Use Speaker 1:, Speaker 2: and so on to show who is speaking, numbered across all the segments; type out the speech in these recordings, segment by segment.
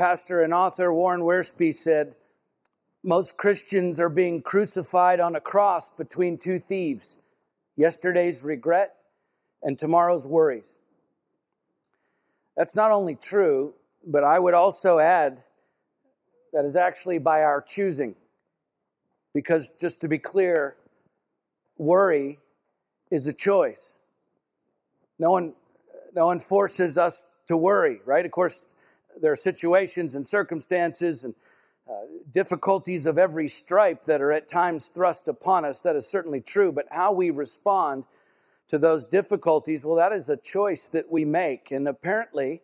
Speaker 1: pastor and author Warren Wiersbe said, Most Christians are being crucified on a cross between two thieves yesterday's regret and tomorrow's worries. That's not only true, but I would also add that is actually by our choosing. Because just to be clear, worry is a choice. No one, no one forces us to worry, right? Of course, there are situations and circumstances and uh, difficulties of every stripe that are at times thrust upon us. That is certainly true. But how we respond to those difficulties, well, that is a choice that we make. And apparently,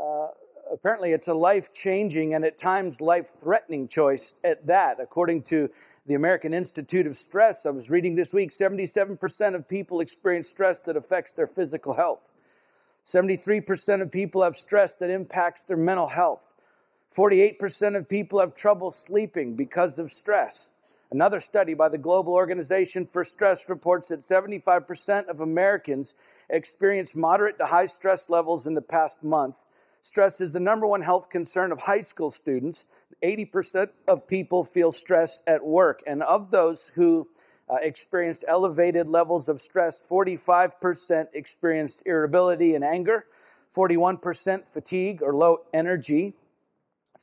Speaker 1: uh, apparently it's a life-changing and at times life-threatening choice at that, according to the American Institute of Stress. I was reading this week 77% of people experience stress that affects their physical health. 73% of people have stress that impacts their mental health. 48% of people have trouble sleeping because of stress. Another study by the Global Organization for Stress reports that 75% of Americans experienced moderate to high stress levels in the past month. Stress is the number one health concern of high school students. 80% of people feel stress at work. And of those who uh, experienced elevated levels of stress, 45% experienced irritability and anger, 41% fatigue or low energy,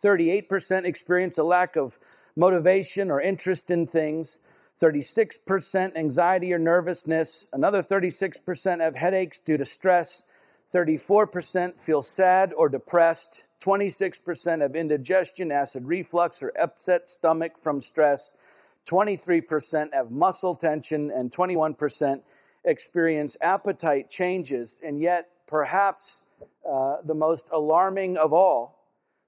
Speaker 1: 38% experienced a lack of motivation or interest in things, 36% anxiety or nervousness, another 36% have headaches due to stress, 34% feel sad or depressed, 26% have indigestion, acid reflux, or upset stomach from stress, 23% have muscle tension, and 21% experience appetite changes. And yet, perhaps uh, the most alarming of all,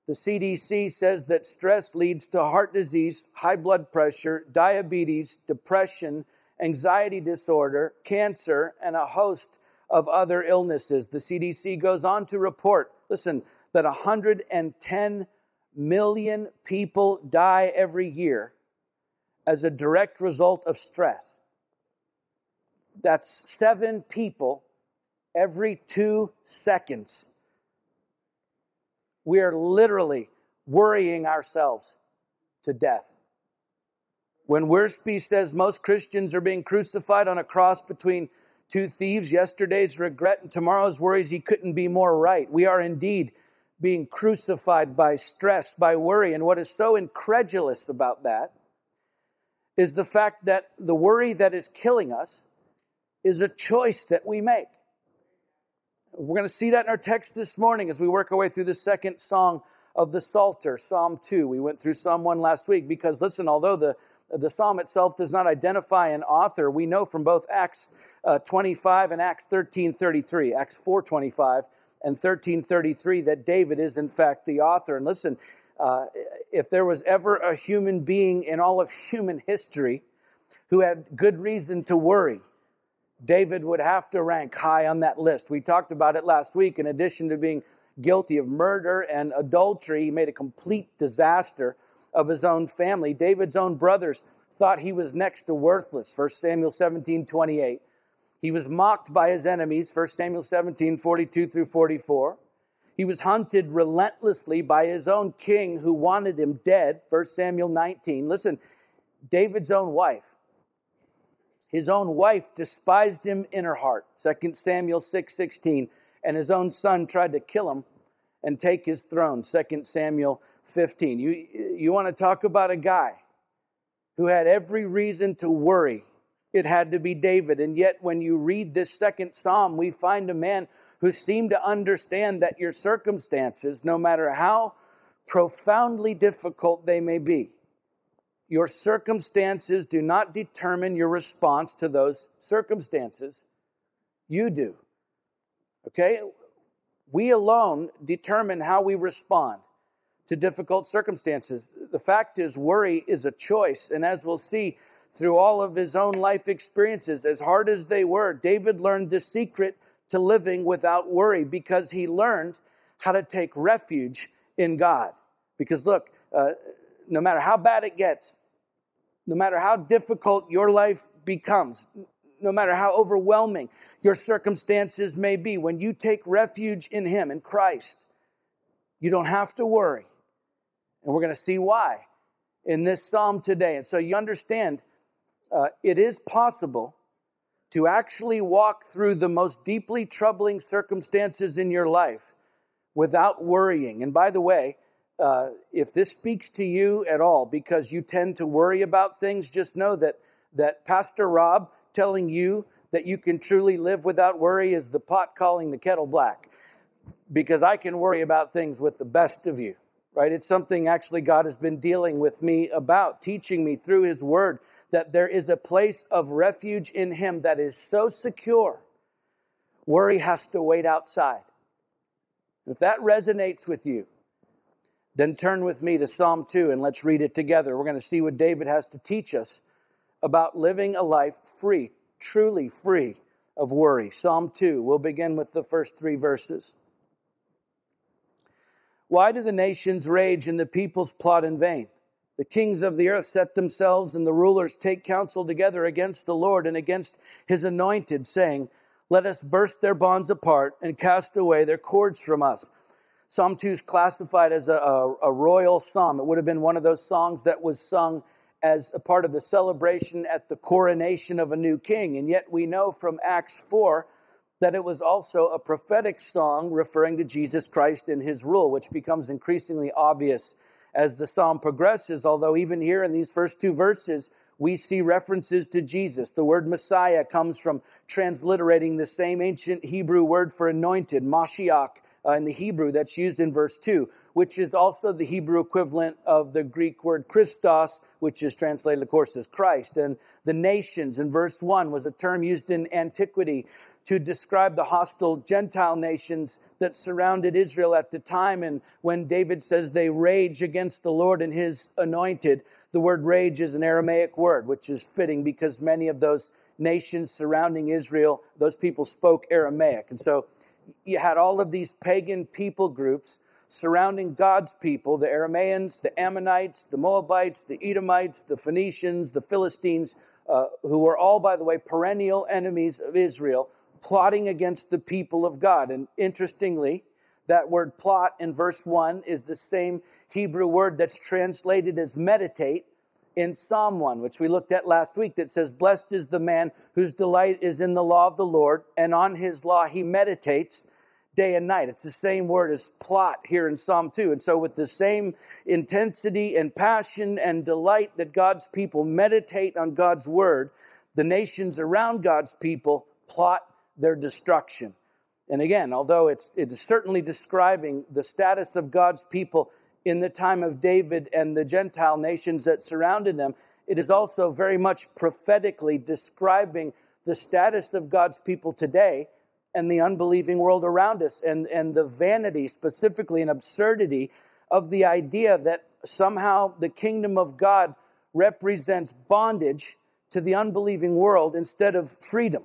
Speaker 1: the CDC says that stress leads to heart disease, high blood pressure, diabetes, depression, anxiety disorder, cancer, and a host of other illnesses. The CDC goes on to report listen, that 110 million people die every year as a direct result of stress. That's seven people every two seconds. We are literally worrying ourselves to death. When Wiersbe says most Christians are being crucified on a cross between two thieves, yesterday's regret and tomorrow's worries, he couldn't be more right. We are indeed being crucified by stress, by worry. And what is so incredulous about that is the fact that the worry that is killing us is a choice that we make. We're going to see that in our text this morning as we work our way through the second song of the Psalter, Psalm 2. We went through Psalm 1 last week because, listen, although the, the psalm itself does not identify an author, we know from both Acts uh, 25 and Acts 13 33, Acts 4 25 and 1333 that David is, in fact, the author. And listen, uh, if there was ever a human being in all of human history who had good reason to worry, David would have to rank high on that list. We talked about it last week. In addition to being guilty of murder and adultery, he made a complete disaster of his own family. David's own brothers thought he was next to worthless. 1 Samuel 17 28. He was mocked by his enemies, 1 Samuel 17, 42 through 44. He was hunted relentlessly by his own king who wanted him dead, 1 Samuel 19. Listen, David's own wife, his own wife despised him in her heart, 2 Samuel 6, 16. And his own son tried to kill him and take his throne, 2 Samuel 15. You, you want to talk about a guy who had every reason to worry it had to be David. And yet, when you read this second psalm, we find a man who seemed to understand that your circumstances, no matter how profoundly difficult they may be, your circumstances do not determine your response to those circumstances. You do. Okay? We alone determine how we respond to difficult circumstances. The fact is, worry is a choice. And as we'll see, through all of his own life experiences, as hard as they were, David learned the secret to living without worry because he learned how to take refuge in God. Because look, uh, no matter how bad it gets, no matter how difficult your life becomes, no matter how overwhelming your circumstances may be, when you take refuge in Him, in Christ, you don't have to worry And we're going to see why in this psalm today. And so you understand uh, it is possible to actually walk through the most deeply troubling circumstances in your life without worrying. And by the way, uh, if this speaks to you at all because you tend to worry about things, just know that, that Pastor Rob telling you that you can truly live without worry is the pot calling the kettle black. Because I can worry about things with the best of you, right? It's something actually God has been dealing with me about, teaching me through His Word that there is a place of refuge in Him that is so secure, worry has to wait outside. If that resonates with you, then turn with me to Psalm 2 and let's read it together. We're going to see what David has to teach us about living a life free, truly free of worry. Psalm 2, we'll begin with the first three verses. Why do the nations rage and the peoples plot in vain? The kings of the earth set themselves, and the rulers take counsel together against the Lord and against his anointed, saying, Let us burst their bonds apart and cast away their cords from us. Psalm 2 is classified as a, a, a, royal psalm. It would have been one of those songs that was sung as a part of the celebration at the coronation of a new king. And yet we know from Acts 4 that it was also a prophetic song referring to Jesus Christ and his rule, which becomes increasingly obvious as the psalm progresses. Although, even here in these first two verses, we see references to Jesus. The word Messiah comes from transliterating the same ancient Hebrew word for anointed, Mashiach uh, in the Hebrew that's used in verse 2, which is also the Hebrew equivalent of the Greek word Christos, which is translated, of course, as Christ. And the nations in verse 1 was a term used in antiquity to describe the hostile Gentile nations that surrounded Israel at the time. And when David says they rage against the Lord and his anointed, the word rage is an Aramaic word, which is fitting because many of those nations surrounding Israel, those people spoke Aramaic. And so you had all of these pagan people groups surrounding God's people the Aramaeans, the Ammonites, the Moabites, the Edomites, the Phoenicians, the Philistines, uh, who were all, by the way, perennial enemies of Israel, plotting against the people of God. And interestingly, that word plot in verse 1 is the same Hebrew word that's translated as meditate in Psalm 1, which we looked at last week, that says, Blessed is the man whose delight is in the law of the Lord, and on his law he meditates day and night. It's the same word as plot here in Psalm 2. And so, with the same intensity and passion and delight that God's people meditate on God's word, the nations around God's people plot their destruction. And again, although it's, it's certainly describing the status of God's people in the time of David and the Gentile nations that surrounded them, it is also very much prophetically describing the status of God's people today and the unbelieving world around us and, and the vanity, specifically and absurdity of the idea that somehow the kingdom of God represents bondage to the unbelieving world instead of freedom.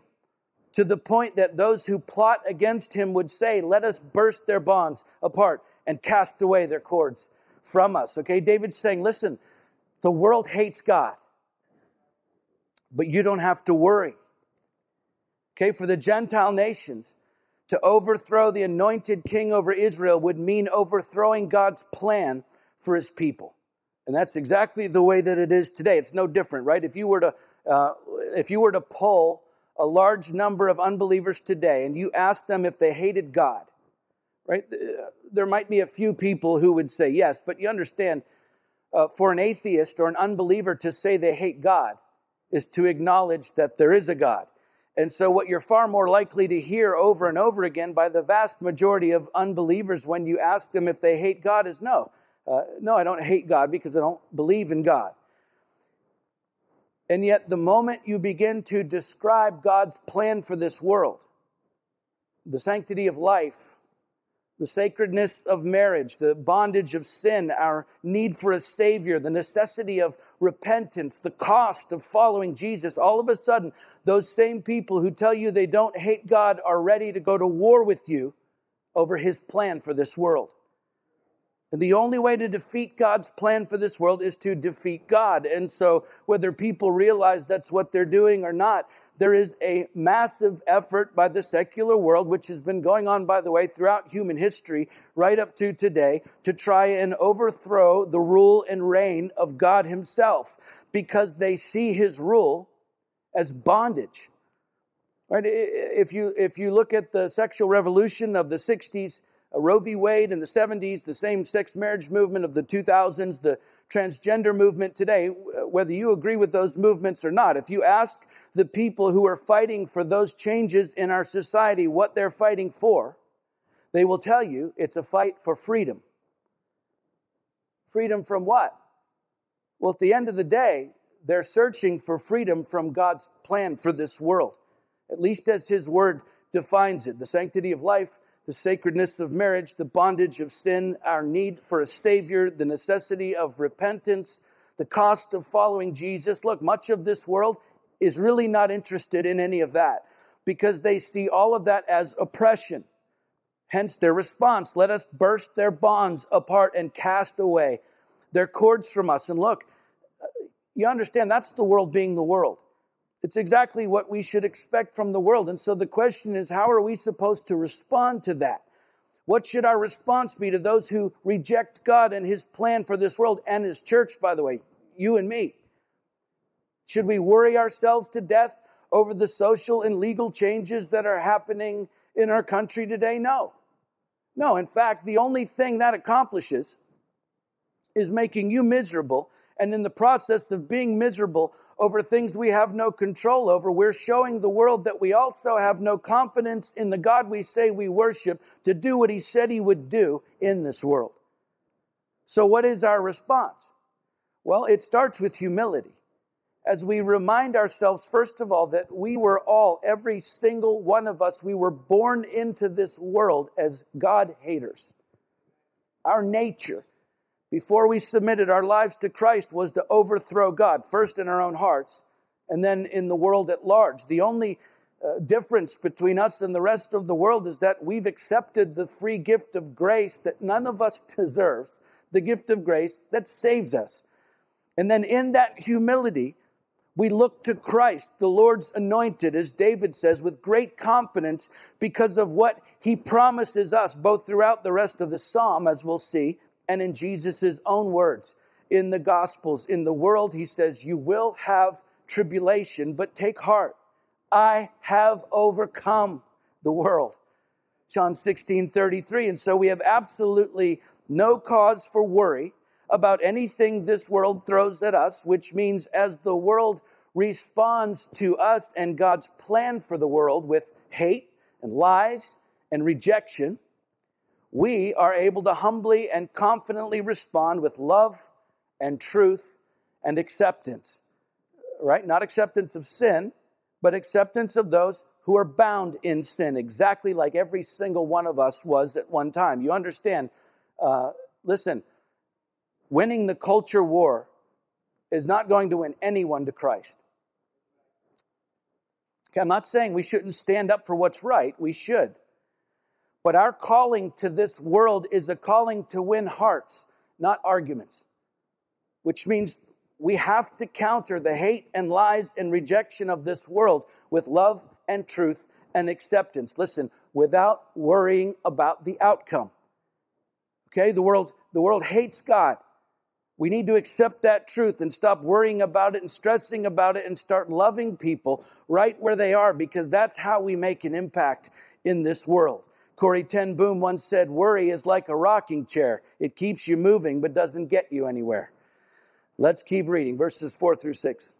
Speaker 1: To the point that those who plot against him would say, Let us burst their bonds apart and cast away their cords from us. Okay, David's saying, listen, the world hates God, but you don't have to worry. Okay, for the Gentile nations, to overthrow the anointed king over Israel would mean overthrowing God's plan for his people. And that's exactly the way that it is today. It's no different, right? If you were to, uh, if you were to poll a large number of unbelievers today and you ask them if they hated God, right? There might be a few people who would say yes, but you understand, uh, for an atheist or an unbeliever to say they hate God is to acknowledge that there is a God. And so, what you're far more likely to hear over and over again by the vast majority of unbelievers when you ask them if they hate God is no. Uh, no, I don't hate God because I don't believe in God. And yet, the moment you begin to describe God's plan for this world, the sanctity of life, the sacredness of marriage, the bondage of sin, our need for a Savior, the necessity of repentance, the cost of following Jesus, all of a sudden, those same people who tell you they don't hate God are ready to go to war with you over His plan for this world. And the only way to defeat God's plan for this world is to defeat God. And so, whether people realize that's what they're doing or not, there is a massive effort by the secular world, which has been going on, by the way, throughout human history, right up to today, to try and overthrow the rule and reign of God Himself because they see His rule as bondage. Right? If you, if you look at the sexual revolution of the 60s, Uh, Roe v. Wade in the 70s, the same sex marriage movement of the 2000s, the transgender movement today, uh, whether you agree with those movements or not, if you ask the people who are fighting for those changes in our society what they're fighting for, they will tell you it's a fight for freedom. Freedom from what? Well, at the end of the day, they're searching for freedom from God's plan for this world, at least as His Word defines it the sanctity of life, the sacredness of marriage, the bondage of sin, our need for a Savior, the necessity of repentance, the cost of following Jesus. Look, much of this world is really not interested in any of that because they see all of that as oppression. Hence their response let us burst their bonds apart and cast away their cords from us. And look, you understand that's the world being the world. It's exactly what we should expect from the world. And so the question is how are we supposed to respond to that? What should our response be to those who reject God and His plan for this world and His church, by the way, you and me? Should we worry ourselves to death over the social and legal changes that are happening in our country today? No. No, in fact, the only thing that accomplishes is making you miserable. And in the process of being miserable, over things we have no control over. We're showing the world that we also have no confidence in the God we say we worship to do what he said he would do in this world. So, what is our response? Well, it starts with humility. As we remind ourselves, first of all, that we were all, every single one of us, we were born into this world as God haters. Our nature before we submitted our lives to Christ was to overthrow God, first in our own hearts and then in the world at large. The only uh, difference between us and the rest of the world is that we've accepted the free gift of grace that none of us deserves, the gift of grace that saves us. And then in that humility, we look to Christ, the Lord's anointed, as David says, with great confidence because of what he promises us, both throughout the rest of the psalm, as we'll see, and in Jesus' own words in the Gospels. In the world, he says, You will have tribulation, but take heart. I have overcome the world. John 16 33. And so we have absolutely no cause for worry about anything this world throws at us, which means as the world responds to us and God's plan for the world with hate and lies and rejection, we are able to humbly and confidently respond with love and truth and acceptance. Right? Not acceptance of sin, but acceptance of those who are bound in sin, exactly like every single one of us was at one time. You understand? Uh, listen, winning the culture war is not going to win anyone to Christ. Okay, I'm not saying we shouldn't stand up for what's right, we should. But our calling to this world is a calling to win hearts, not arguments, which means we have to counter the hate and lies and rejection of this world with love and truth and acceptance. Listen, without worrying about the outcome. Okay, the world the world hates God. We need to accept that truth and stop worrying about it and stressing about it and start loving people right where they are because that's how we make an impact in this world. Corrie Ten Boom once said, Worry is like a rocking chair. It keeps you moving but doesn't get you anywhere. Let's keep reading verses 4 through 6.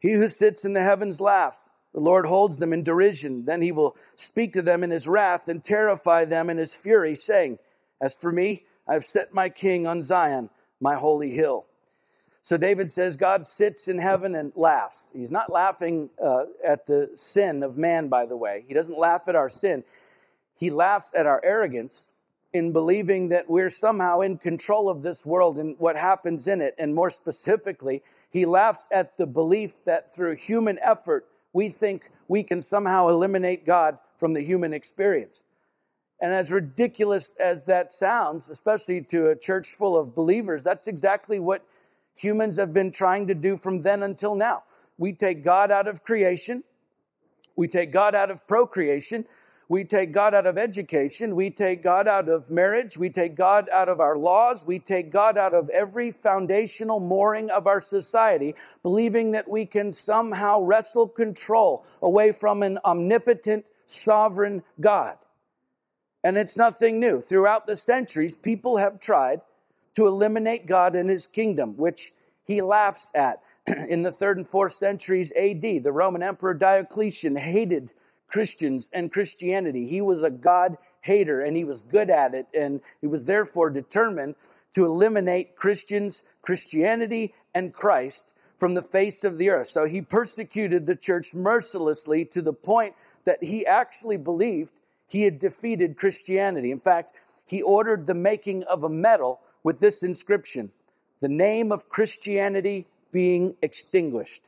Speaker 1: He who sits in the heavens laughs. The Lord holds them in derision. Then he will speak to them in his wrath and terrify them in his fury, saying, As for me, I have set my king on Zion, my holy hill. So David says God sits in heaven and laughs. He's not laughing uh, at the sin of man, by the way. He doesn't laugh at our sin. He laughs at our arrogance in believing that we're somehow in control of this world and what happens in it. And more specifically, he laughs at the belief that through human effort, we think we can somehow eliminate God from the human experience. And as ridiculous as that sounds, especially to a church full of believers, that's exactly what humans have been trying to do from then until now. We take God out of creation, we take God out of procreation, we take God out of education. We take God out of marriage. We take God out of our laws. We take God out of every foundational mooring of our society, believing that we can somehow wrestle control away from an omnipotent, sovereign God. And it's nothing new. Throughout the centuries, people have tried to eliminate God and his kingdom, which he laughs at. In the third and fourth centuries AD, the Roman Emperor Diocletian hated Christians and Christianity. He was a God hater and he was good at it, and he was therefore determined to eliminate Christians, Christianity, and Christ from the face of the earth. So he persecuted the church mercilessly to the point that he actually believed he had defeated Christianity. In fact, he ordered the making of a medal with this inscription the name of Christianity being extinguished.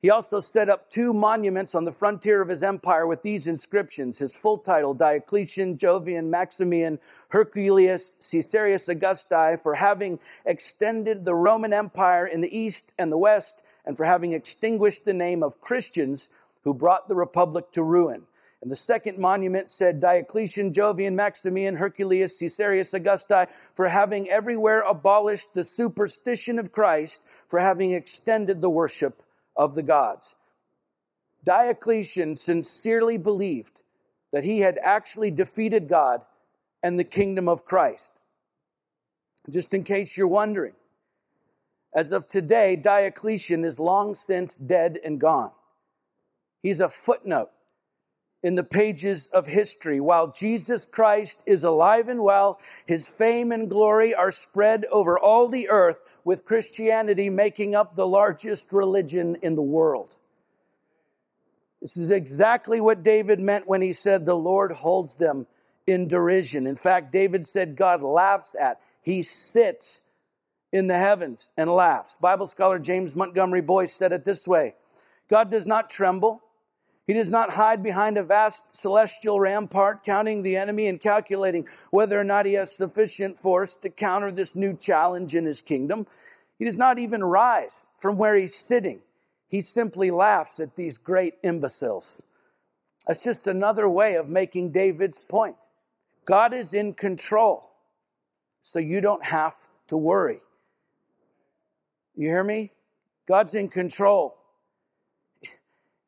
Speaker 1: He also set up two monuments on the frontier of his empire with these inscriptions his full title, Diocletian, Jovian, Maximian, Herculius, Caesarius Augusti, for having extended the Roman Empire in the east and the west, and for having extinguished the name of Christians who brought the republic to ruin. And the second monument said Diocletian, Jovian, Maximian, Herculius, Caesarius Augusti, for having everywhere abolished the superstition of Christ, for having extended the worship of the gods. Diocletian sincerely believed that he had actually defeated God and the kingdom of Christ. Just in case you're wondering, as of today, Diocletian is long since dead and gone. He's a footnote in the pages of history. While Jesus Christ is alive and well, his fame and glory are spread over all the earth, with Christianity making up the largest religion in the world. This is exactly what David meant when he said, The Lord holds them in derision. In fact, David said, God laughs at, he sits in the heavens and laughs. Bible scholar James Montgomery Boice said it this way God does not tremble. He does not hide behind a vast celestial rampart, counting the enemy and calculating whether or not he has sufficient force to counter this new challenge in his kingdom. He does not even rise from where he's sitting. He simply laughs at these great imbeciles. That's just another way of making David's point. God is in control, so you don't have to worry. You hear me? God's in control.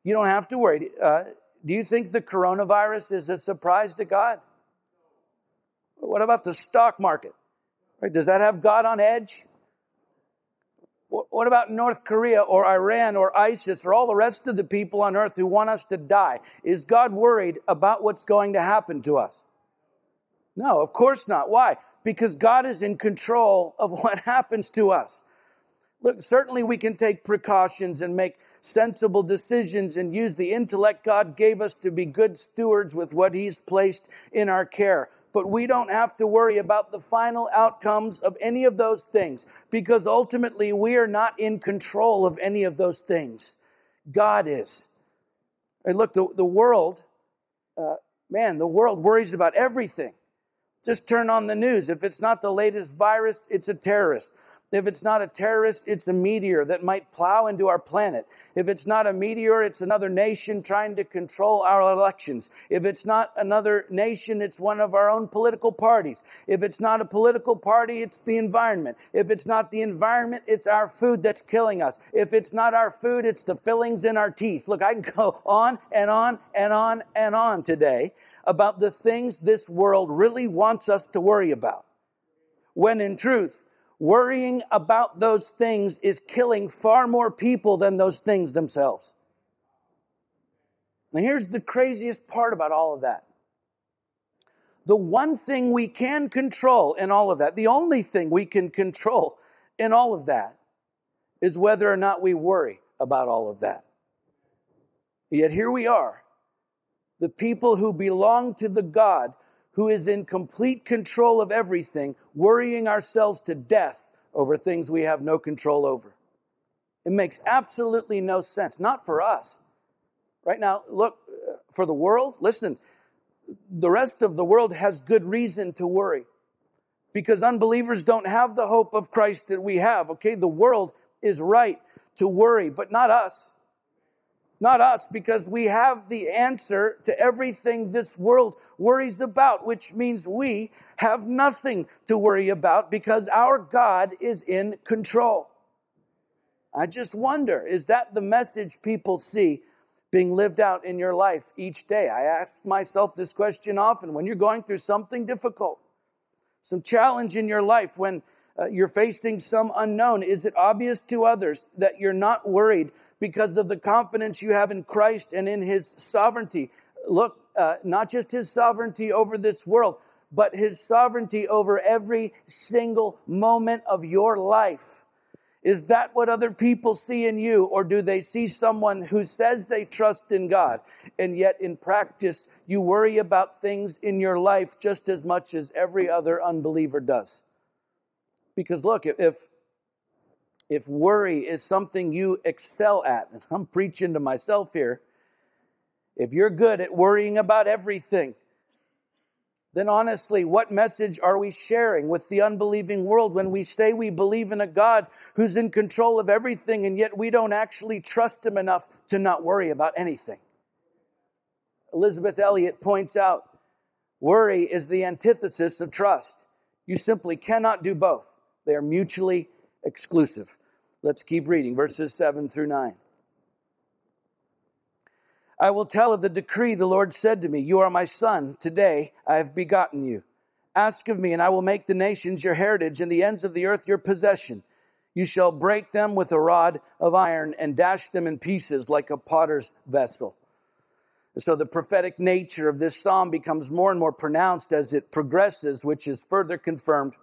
Speaker 1: You don't have to worry. Uh, do you think the coronavirus is a surprise to God? What about the stock market? Right, does that have God on edge? What about North Korea or Iran or ISIS or all the rest of the people on earth who want us to die? Is God worried about what's going to happen to us? No, of course not. Why? Because God is in control of what happens to us. Look, certainly we can take precautions and make sensible decisions and use the intellect God gave us to be good stewards with what He's placed in our care. But we don't have to worry about the final outcomes of any of those things because ultimately we are not in control of any of those things. God is. And look, the, the world, uh, man, the world worries about everything. Just turn on the news. If it's not the latest virus, it's a terrorist. If it's not a terrorist, it's a meteor that might plow into our planet. If it's not a meteor, it's another nation trying to control our elections. If it's not another nation, it's one of our own political parties. If it's not a political party, it's the environment. If it's not the environment, it's our food that's killing us. If it's not our food, it's the fillings in our teeth. Look, I can go on and on and on and on today about the things this world really wants us to worry about. When in truth, Worrying about those things is killing far more people than those things themselves. Now, here's the craziest part about all of that. The one thing we can control in all of that, the only thing we can control in all of that, is whether or not we worry about all of that. Yet here we are, the people who belong to the God who is in complete control of everything, worrying ourselves to death over things we have no control over. It makes absolutely no sense, not for us. Right now, look, uh, for the world, listen, the rest of the world has good reason to worry because unbelievers don't have the hope of Christ that we have. Okay, the world is right to worry, but not us. Not us, because we have the answer to everything this world worries about, which means we have nothing to worry about because our God is in control. I just wonder is that the message people see being lived out in your life each day? I ask myself this question often when you're going through something difficult, some challenge in your life, when uh, you're facing some unknown, is it obvious to others that you're not worried because of the confidence you have in Christ and in His sovereignty? Look, uh, not just His sovereignty over this world, but His sovereignty over every single moment of your life. Is that what other people see in you? Or do they see someone who says they trust in God, and yet in practice you worry about things in your life just as much as every other unbeliever does? Because look, if if worry is something you excel at, and I'm preaching to myself here, if you're good at worrying about everything, then honestly, what message are we sharing with the unbelieving world when we say we believe in a God who's in control of everything and yet we don't actually trust Him enough to not worry about anything? Elisabeth Elliot points out worry is the antithesis of trust. You simply cannot do both, they are mutually exclusive. Let's keep reading verses 7 through 9. I will tell of the decree the Lord said to me, You are my son. Today I have begotten you. Ask of me, and I will make the nations your heritage and the ends of the earth your possession. You shall break them with a rod of iron and dash them in pieces like a potter's vessel. So the prophetic nature of this psalm becomes more and more pronounced as it progresses, which is further confirmed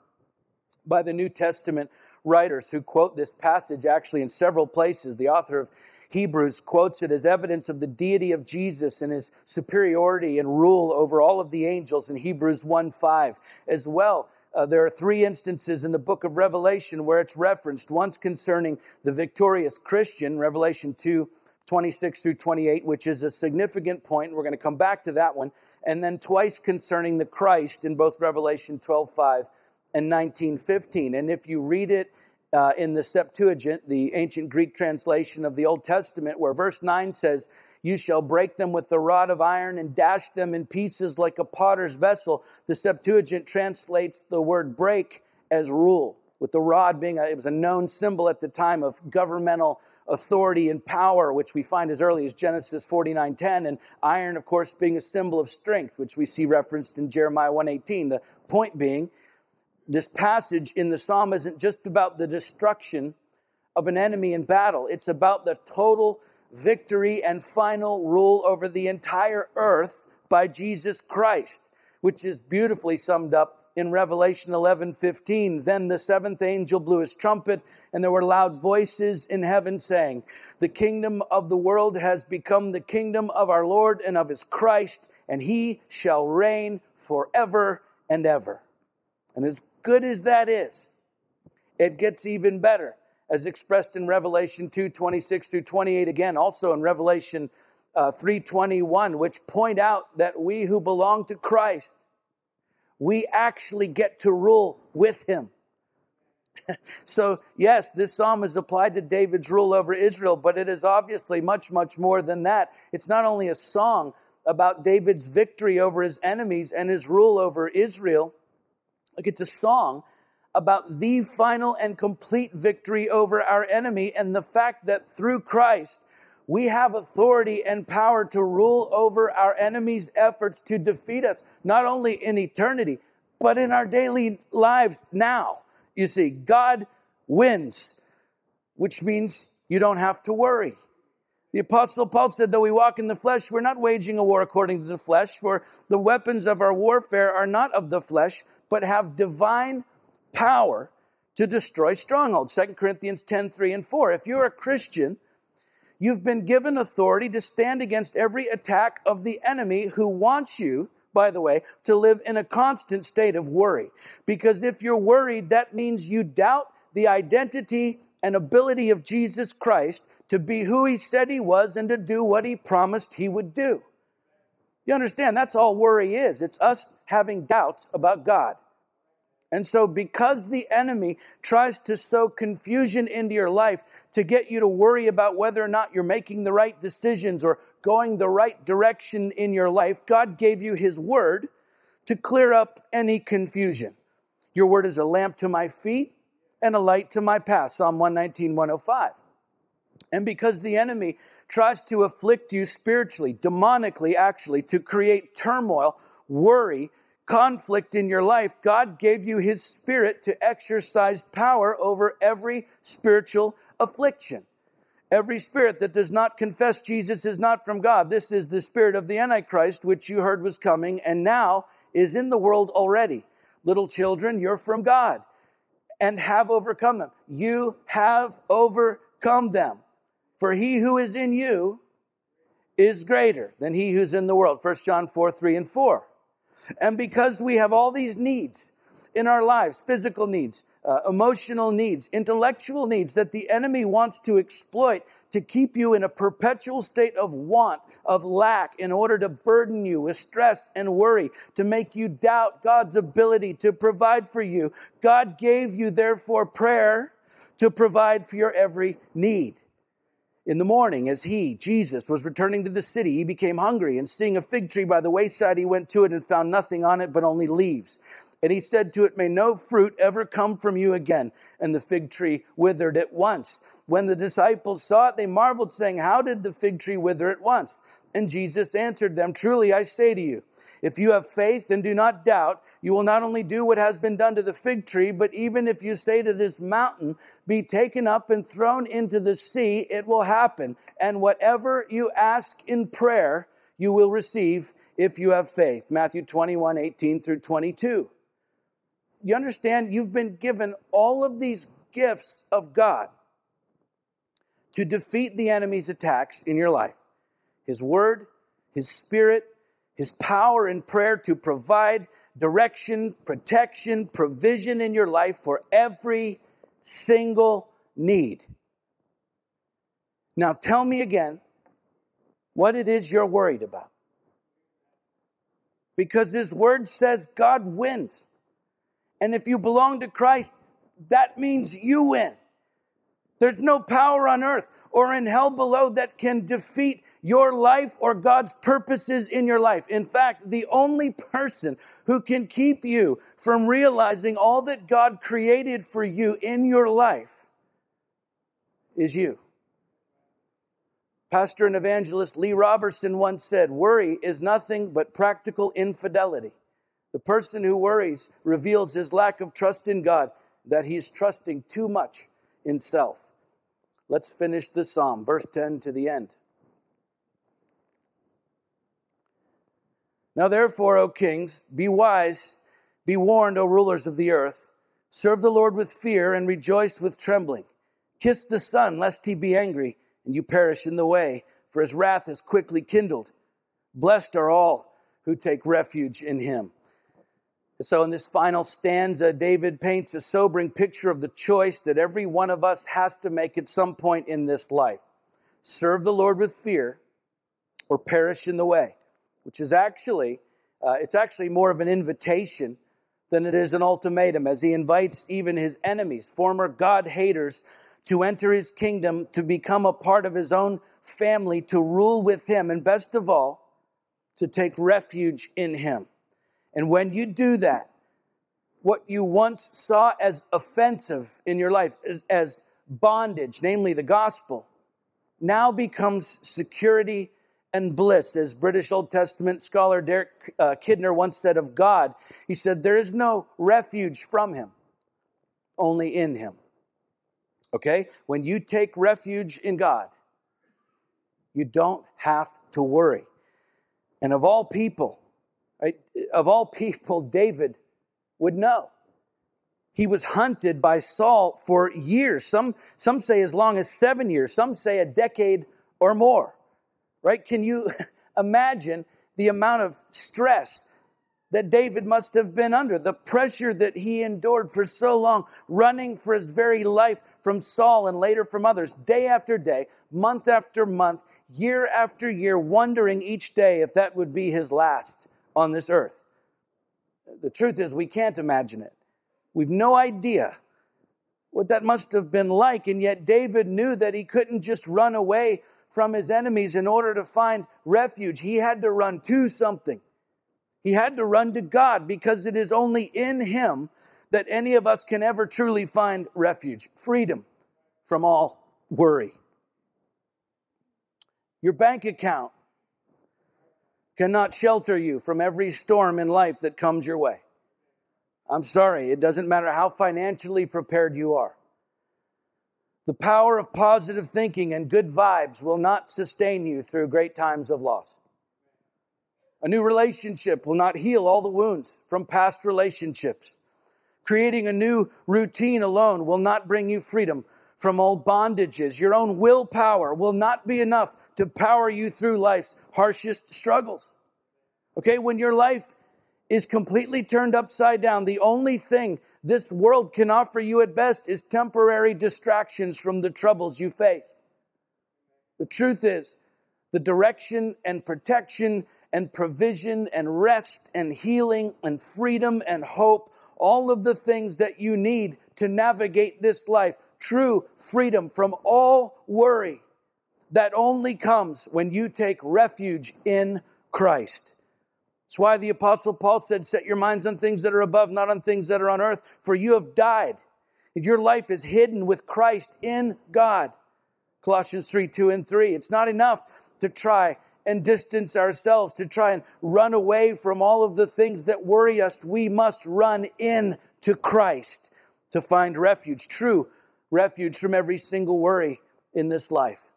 Speaker 1: by the New Testament writers who quote this passage actually in several places. The author of Hebrews quotes it as evidence of the deity of Jesus and his superiority and rule over all of the angels in Hebrews 1 5. As well, uh, there are three instances in the book of Revelation where it's referenced. Once concerning the victorious Christian, Revelation 2 26 through 28, which is a significant point. We're going to come back to that one. And then twice concerning the Christ in both Revelation 12 5 and 19 15. And if you read it uh, in the Septuagint, the ancient Greek translation of the Old Testament, where verse 9 says, You shall break them with the rod of iron and dash them in pieces like a potter's vessel. The Septuagint translates the word break as rule, with the rod being a, it was a known symbol at the time of governmental authority and power, which we find as early as Genesis 49:10, and iron, of course, being a symbol of strength, which we see referenced in Jeremiah 1:18. The point being this passage in the psalm isn't just about the destruction of an enemy in battle, it's about the total victory and final rule over the entire earth by Jesus Christ, which is beautifully summed up in Revelation 11 15. Then the seventh angel blew his trumpet, and there were loud voices in heaven saying, The kingdom of the world has become the kingdom of our Lord and of his Christ, and he shall reign forever and ever. And as good as that is, it gets even better, as expressed in Revelation 2 26 through 28, again, also in Revelation uh, 321, which point out that we who belong to Christ, we actually get to rule with him. so, yes, this psalm is applied to David's rule over Israel, but it is obviously much, much more than that. It's not only a song about David's victory over his enemies and his rule over Israel, like it's a song about the final and complete victory over our enemy and the fact that through Christ, we have authority and power to rule over our enemy's efforts to defeat us, not only in eternity, but in our daily lives now. You see, God wins, which means you don't have to worry. The Apostle Paul said, Though we walk in the flesh, we're not waging a war according to the flesh, for the weapons of our warfare are not of the flesh, but have divine power to destroy strongholds. 2 Corinthians 10 3 and 4. If you're a Christian, you've been given authority to stand against every attack of the enemy who wants you, by the way, to live in a constant state of worry. Because if you're worried, that means you doubt the identity and ability of Jesus Christ to be who he said he was and to do what he promised he would do. You understand? That's all worry is. It's us having doubts about God. And so, because the enemy tries to sow confusion into your life to get you to worry about whether or not you're making the right decisions or going the right direction in your life, God gave you His word to clear up any confusion. Your word is a lamp to my feet and a light to my path. Psalm 119, 105. And because the enemy tries to afflict you spiritually, demonically, actually, to create turmoil, worry, conflict in your life, God gave you His Spirit to exercise power over every spiritual affliction. Every spirit that does not confess Jesus is not from God. This is the spirit of the Antichrist, which you heard was coming and now is in the world already. Little children, you're from God and have overcome them. You have overcome them. For he who is in you is greater than he who's in the world. 1 John 4 3 and 4. And because we have all these needs in our lives physical needs, uh, emotional needs, intellectual needs that the enemy wants to exploit to keep you in a perpetual state of want, of lack, in order to burden you with stress and worry, to make you doubt God's ability to provide for you. God gave you, therefore, prayer to provide for your every need. In the morning, as he, Jesus, was returning to the city, he became hungry, and seeing a fig tree by the wayside, he went to it and found nothing on it but only leaves. And he said to it, May no fruit ever come from you again. And the fig tree withered at once. When the disciples saw it, they marveled, saying, How did the fig tree wither at once? And Jesus answered them, Truly I say to you, if you have faith and do not doubt, you will not only do what has been done to the fig tree, but even if you say to this mountain, Be taken up and thrown into the sea, it will happen. And whatever you ask in prayer, you will receive if you have faith. Matthew 21 18 through 22. You understand? You've been given all of these gifts of God to defeat the enemy's attacks in your life His Word, His Spirit, his power in prayer to provide direction, protection, provision in your life for every single need. Now, tell me again what it is you're worried about. Because His Word says God wins. And if you belong to Christ, that means you win. There's no power on earth or in hell below that can defeat your life or God's purposes in your life. In fact, the only person who can keep you from realizing all that God created for you in your life is you. Pastor and evangelist Lee Robertson once said, Worry is nothing but practical infidelity. The person who worries reveals his lack of trust in God, that he's trusting too much in self. Let's finish the psalm, verse 10 to the end. Now, therefore, O kings, be wise, be warned, O rulers of the earth. Serve the Lord with fear and rejoice with trembling. Kiss the Son, lest he be angry and you perish in the way, for his wrath is quickly kindled. Blessed are all who take refuge in him. So, in this final stanza, David paints a sobering picture of the choice that every one of us has to make at some point in this life serve the Lord with fear or perish in the way which is actually uh, it's actually more of an invitation than it is an ultimatum as he invites even his enemies former god haters to enter his kingdom to become a part of his own family to rule with him and best of all to take refuge in him. And when you do that what you once saw as offensive in your life as, as bondage namely the gospel now becomes security and bliss. As British Old Testament scholar Derek uh, Kidner once said of God, he said, There is no refuge from him, only in him. Okay? When you take refuge in God, you don't have to worry. And of all people, right, of all people, David would know. He was hunted by Saul for years. Some, some say as long as seven years, some say a decade or more right? Can you imagine the amount of stress that David must have been under, the pressure that he endured for so long, running for his very life from Saul and later from others, day after day, month after month, year after year, wondering each day if that would be his last on this earth. The truth is, we can't imagine it. We've no idea what that must have been like. And yet, David knew that he couldn't just run away from his enemies in order to find refuge. He had to run to something. He had to run to God because it is only in him that any of us can ever truly find refuge, freedom from all worry. Your bank account cannot shelter you from every storm in life that comes your way. I'm sorry, it doesn't matter how financially prepared you are. The power of positive thinking and good vibes will not sustain you through great times of loss. A new relationship will not heal all the wounds from past relationships. Creating a new routine alone will not bring you freedom from old bondages. Your own willpower will not be enough to power you through life's harshest struggles. Okay, when your life is completely turned upside down, the only thing this world can offer you at best is temporary distractions from the troubles you face. The truth is, the direction and protection and provision and rest and healing and freedom and hope, all of the things that you need to navigate this life, true freedom from all worry, that only comes when you take refuge in Christ. That's why the Apostle Paul said, Set your minds on things that are above, not on things that are on earth, for you have died. And Your life is hidden with Christ in God. Colossians 3 2 and 3. It's not enough to try and distance ourselves, to try and run away from all of the things that worry us. We must run in to Christ to find refuge, true refuge from every single worry in this life.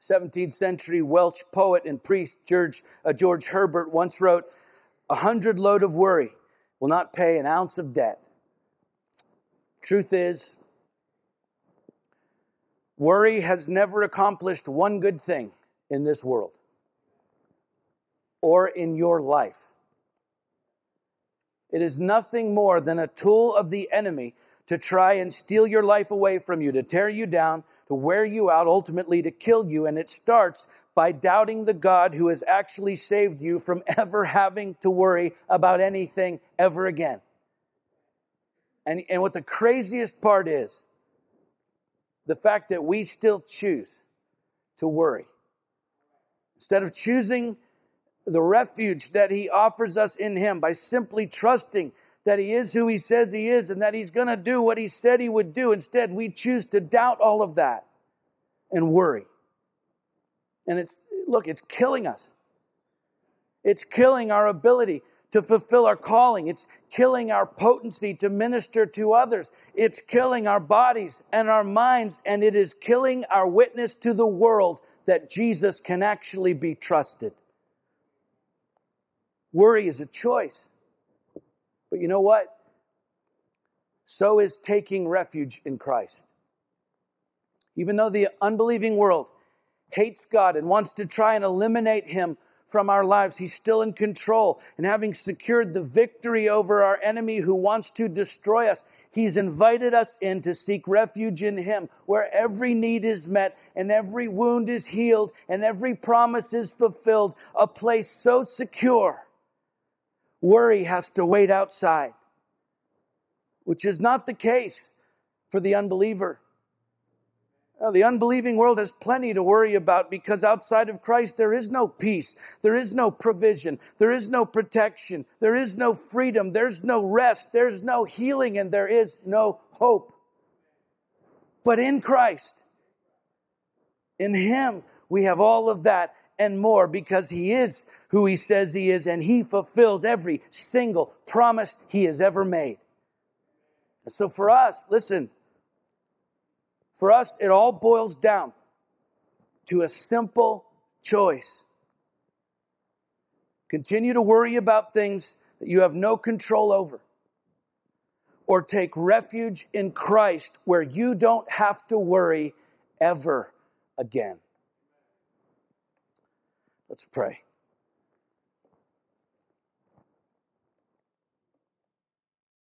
Speaker 1: 17th century Welsh poet and priest George, uh, George Herbert once wrote, A hundred load of worry will not pay an ounce of debt. Truth is, worry has never accomplished one good thing in this world or in your life. It is nothing more than a tool of the enemy to try and steal your life away from you, to tear you down, to wear you out, ultimately to kill you. And it starts by doubting the God who has actually saved you from ever having to worry about anything ever again. And, and what the craziest part is, the fact that we still choose to worry. Instead of choosing the refuge that He offers us in Him by simply trusting that He is who He says He is and that He's going to do what He said He would do. Instead, we choose to doubt all of that and worry. And it's, look, it's killing us. It's killing our ability to fulfill our calling. It's killing our potency to minister to others. It's killing our bodies and our minds, and it is killing our witness to the world that Jesus can actually be trusted. Worry is a choice. But you know what? So is taking refuge in Christ. Even though the unbelieving world hates God and wants to try and eliminate Him from our lives, He's still in control. And having secured the victory over our enemy who wants to destroy us, He's invited us in to seek refuge in Him, where every need is met and every wound is healed and every promise is fulfilled, a place so secure worry has to wait outside, which is not the case for the unbeliever. Now, the unbelieving world has plenty to worry about because outside of Christ there is no peace, there is no provision, there is no protection, there is no freedom, there's no rest, there's no healing, and there is no hope. But in Christ, in Him, we have all of that and more because He is who He says He is and He fulfills every single promise He has ever made. So for us, listen, for us, it all boils down to a simple choice. Continue to worry about things that you have no control over, or take refuge in Christ where you don't have to worry ever again. Let's pray.